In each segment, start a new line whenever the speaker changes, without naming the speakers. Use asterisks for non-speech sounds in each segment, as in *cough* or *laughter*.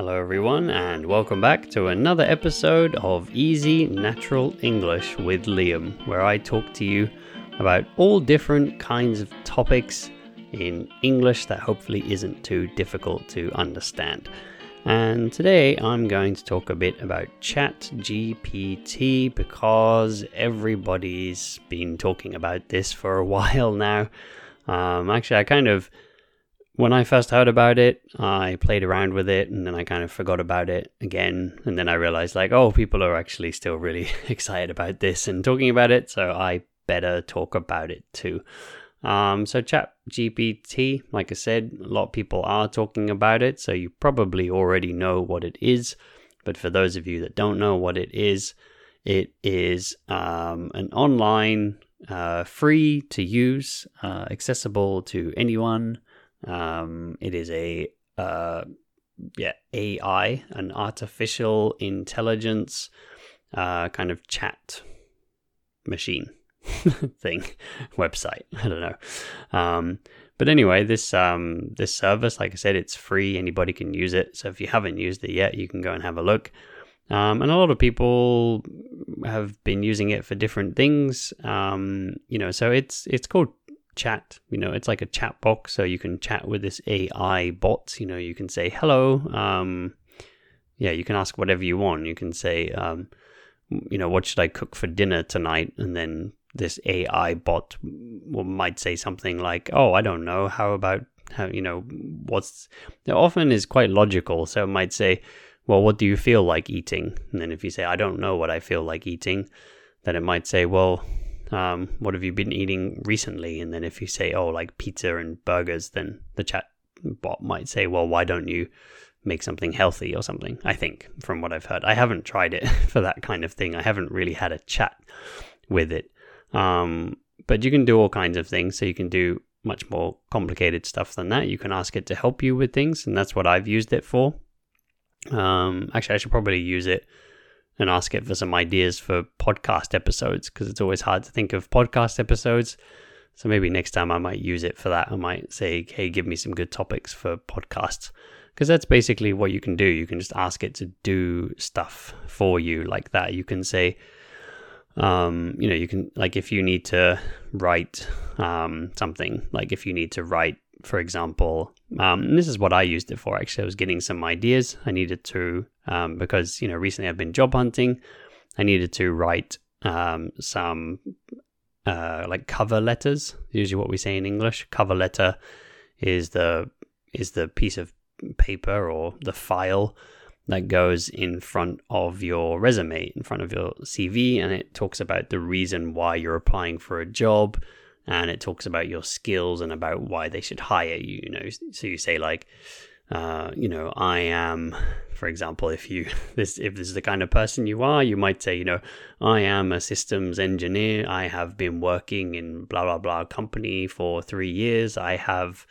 Hello, everyone, and welcome back to another episode of Easy Natural English with Liam, where I talk to you about all different kinds of topics in English that hopefully isn't too difficult to understand. And today I'm going to talk a bit about Chat GPT because everybody's been talking about this for a *laughs* while now. Um, actually, I kind of when I first heard about it, I played around with it and then I kind of forgot about it again. And then I realized, like, oh, people are actually still really *laughs* excited about this and talking about it. So I better talk about it too. Um, so, Chat GPT, like I said, a lot of people are talking about it. So you probably already know what it is. But for those of you that don't know what it is, it is um, an online, uh, free to use, uh, accessible to anyone um, it is a uh, yeah AI, an artificial intelligence uh, kind of chat machine *laughs* thing *laughs* website. I don't know. Um, but anyway, this um, this service, like I said, it's free. Anybody can use it. So if you haven't used it yet, you can go and have a look. Um, and a lot of people have been using it for different things. Um, you know, so it's it's called chat. You know, it's like a chat box, so you can chat with this AI bot. You know, you can say hello. Um, yeah, you can ask whatever you want. You can say, um, you know, what should I cook for dinner tonight? And then this AI bot might say something like, "Oh, I don't know. How about how you know what's?" It often is quite logical, so it might say, "Well, what do you feel like eating?" And then if you say, "I don't know what I feel like eating," then it might say, "Well, um, what have you been eating recently? And then if you say, oh, like pizza and burgers, then the chat bot might say, well, why don't you make something healthy or something? I think from what I've heard. I haven't tried it *laughs* for that kind of thing. I haven't really had a chat with it. Um, but you can do all kinds of things. So you can do much more complicated stuff than that. You can ask it to help you with things, and that's what I've used it for. Um, actually, I should probably use it and ask it for some ideas for podcast episodes because it's always hard to think of podcast episodes. So maybe next time I might use it for that. I might say, hey, give me some good topics for podcasts. Because that's basically what you can do. You can just ask it to do stuff for you like that. You can say, um, you know, you can, like, if you need to write um, something, like if you need to write for example, um, this is what I used it for. Actually, I was getting some ideas. I needed to um, because you know recently I've been job hunting. I needed to write um, some uh, like cover letters. Usually, what we say in English, cover letter is the is the piece of paper or the file that goes in front of your resume, in front of your CV, and it talks about the reason why you're applying for a job and it talks about your skills and about why they should hire you. You know, so you say like, uh, you know, I am, for example, if you *laughs* this if this is the kind of person you are, you might say, you know, I am a systems engineer. I have been working in blah blah blah company for three years. I have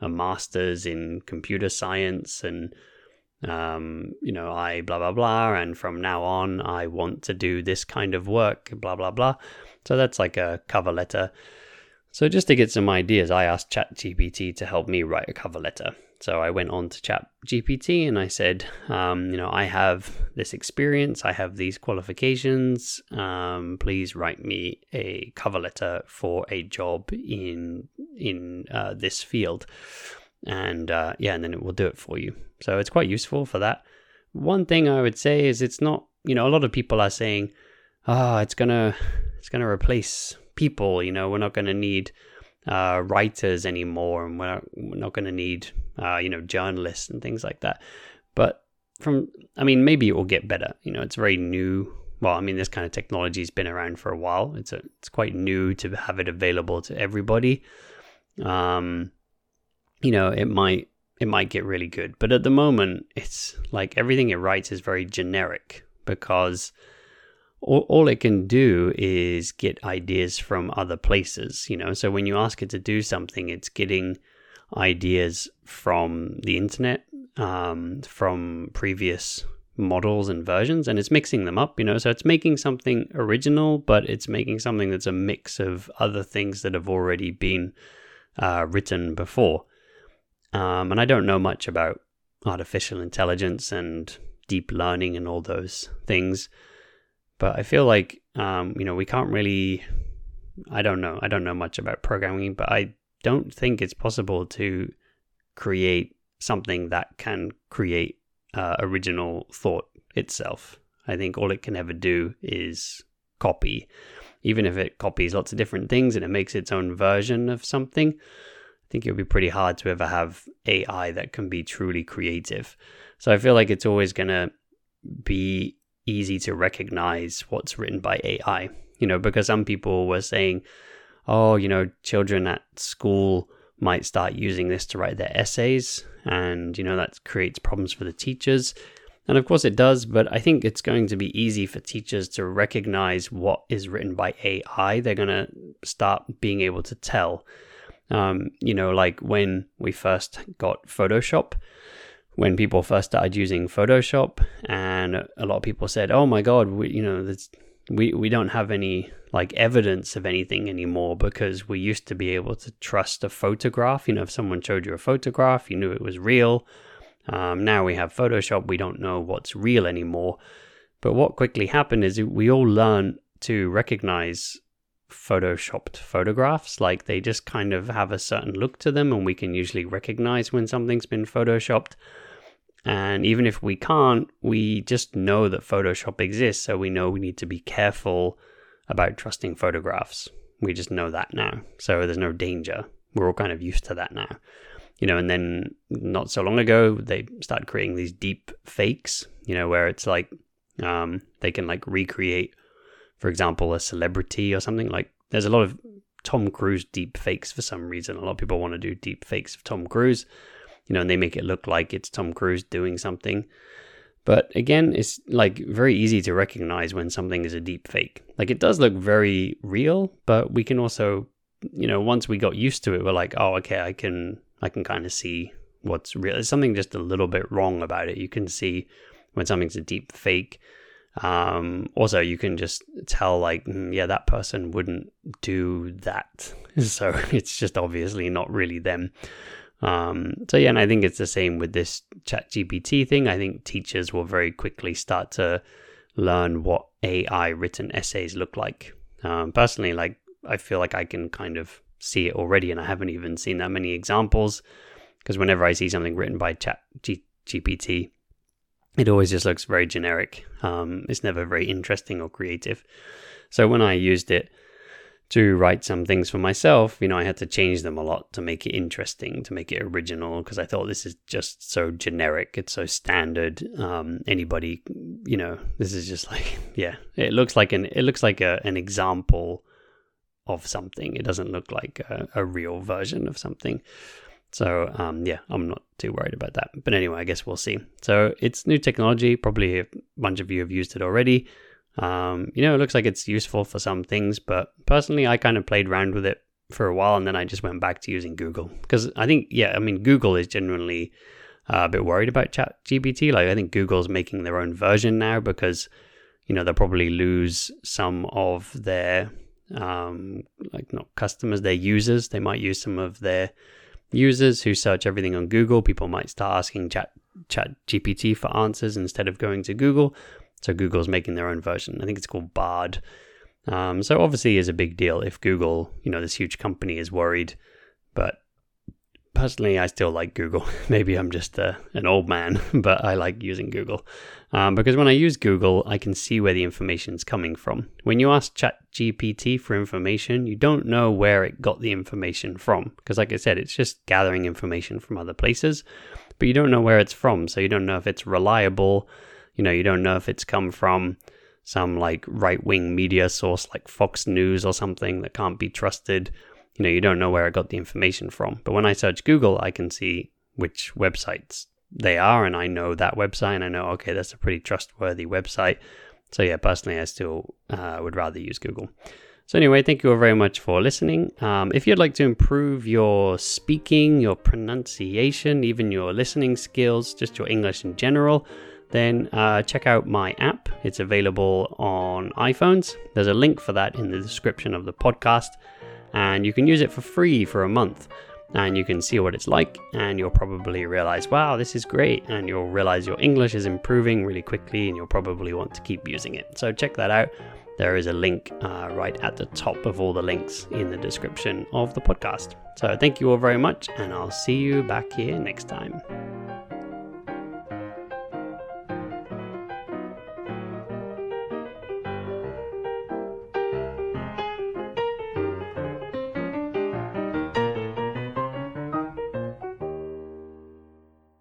a master's in computer science and um, you know, I blah blah blah, and from now on, I want to do this kind of work, blah blah blah. So that's like a cover letter. So, just to get some ideas, I asked ChatGPT to help me write a cover letter. So, I went on to chat GPT and I said, um, you know, I have this experience, I have these qualifications. Um, please write me a cover letter for a job in in uh, this field, and uh, yeah, and then it will do it for you. So, it's quite useful for that. One thing I would say is it's not, you know, a lot of people are saying, ah, oh, it's gonna it's gonna replace people. You know, we're not to need uh, writers anymore, and we're not, not going to need uh, you know journalists and things like that. But from, I mean, maybe it will get better. You know, it's very new. Well, I mean, this kind of technology has been around for a while. It's a, it's quite new to have it available to everybody. Um, you know, it might it might get really good, but at the moment, it's like everything it writes is very generic because all, all it can do is get ideas from other places, you know. So when you ask it to do something, it's getting ideas from the internet, um, from previous models and versions, and it's mixing them up, you know. So it's making something original, but it's making something that's a mix of other things that have already been uh, written before. Um, and I don't know much about artificial intelligence and deep learning and all those things. But I feel like, um, you know, we can't really. I don't know. I don't know much about programming, but I don't think it's possible to create something that can create uh, original thought itself. I think all it can ever do is copy. Even if it copies lots of different things and it makes its own version of something, I think it would be pretty hard to ever have AI that can be truly creative. So I feel like it's always going to be easy to recognize what's written by AI, you know, because some people were saying, oh, you know, children at school might start using this to write their essays, and, you know, that creates problems for the teachers. And of course it does, but I think it's going to be easy for teachers to recognize what is written by AI. They're going to start being able to tell. Um, you know, like when we first got Photoshop, when people first started using Photoshop, and a lot of people said, "Oh my God, we, you know, we we don't have any like evidence of anything anymore because we used to be able to trust a photograph. You know, if someone showed you a photograph, you knew it was real." Um, now we have Photoshop, we don't know what's real anymore. But what quickly happened is we all learn to recognize photoshopped photographs. Like they just kind of have a certain look to them, and we can usually recognize when something's been photoshopped. And even if we can't, we just know that Photoshop exists, so we know we need to be careful about trusting photographs. We just know that now. So there's no danger. We're all kind of used to that now you know, and then not so long ago they started creating these deep fakes, you know, where it's like um, they can like recreate, for example, a celebrity or something. Like there's a lot of Tom Cruise deep fakes for some reason. A lot of people want to do deep fakes of Tom Cruise, you know, and they make it look like it's Tom Cruise doing something. But again, it's like very easy to recognize when something is a deep fake. Like it does look very real, but we can also, you know, once we got used to it, we're like, oh, okay, I can I can kind of see what's real. There's something just a little bit wrong about it. You can see when something's a deep fake. Um, also, you can just tell, like, mm, yeah, that person wouldn't do that. *laughs* So it's just obviously not really them. Um, so, yeah, and I think it's the same with this Chat GPT thing. I think teachers will very quickly start to learn what AI written essays look like. Um, personally, like, I feel like I can kind of see it already, and I haven't even seen that many examples. Because whenever I see something written by Chat G- GPT, it always just looks very generic. Um, it's never very interesting or creative. So when I used it to write some things for myself, you know, I had to change them a lot to make it interesting, to make it original, because I thought this is just so generic. It's so standard. Um, anybody, you know, this is just *laughs* like, yeah, it looks like an it looks like a, an example of something. It doesn't look like a, a real version of something. So um, yeah, I'm not too worried about that. But anyway, I guess we'll see. So it's new technology. Probably a bunch of you have used it already. Um, you know, it looks like it's useful for some things, but personally, I kind of played around with it for a while, and then I just went back to using Google because I think, yeah, I mean, Google is genuinely uh, a bit worried about Chat GPT. Like, I think Google's making their own version now because you know they'll probably lose some of their um, like not customers, their users. They might use some of their users who search everything on Google. People might start asking Chat Chat GPT for answers instead of going to Google. So Google's making their own version. I think it's called Bard. Um, so obviously, is a big deal if Google, you know, this huge company is worried. But personally, I still like Google. *laughs* Maybe I'm just uh, an old man, *laughs* but I like using Google. Um, because when I use Google, I can see where the information is coming from. When you ask ChatGPT for information, you don't know where it got the information from. Because, like I said, it's just gathering information from other places, but you don't know where it's from. So you don't know if it's reliable. You know, you don't know if it's come from some like right wing media source like Fox News or something that can't be trusted. You know, you don't know where I got the information from. But when I search Google, I can see which websites they are, and I know that website, and I know okay, that's a pretty trustworthy website. So yeah, personally, I still uh, would rather use Google. So anyway, thank you all very much for listening. Um, if you'd like to improve your speaking, your pronunciation, even your listening skills, just your English in general, then uh, check out my app. It's available on iPhones. There's a link for that in the description of the podcast, and you can use it for free for a month. and you can see what it's like and you'll probably realize wow this is great and you'll realize your english is improving really quickly and you'll probably want to keep using it so check that out there is a link uh, right at the top of all the links in the description of the podcast so thank you all very much and i'll see you back here next time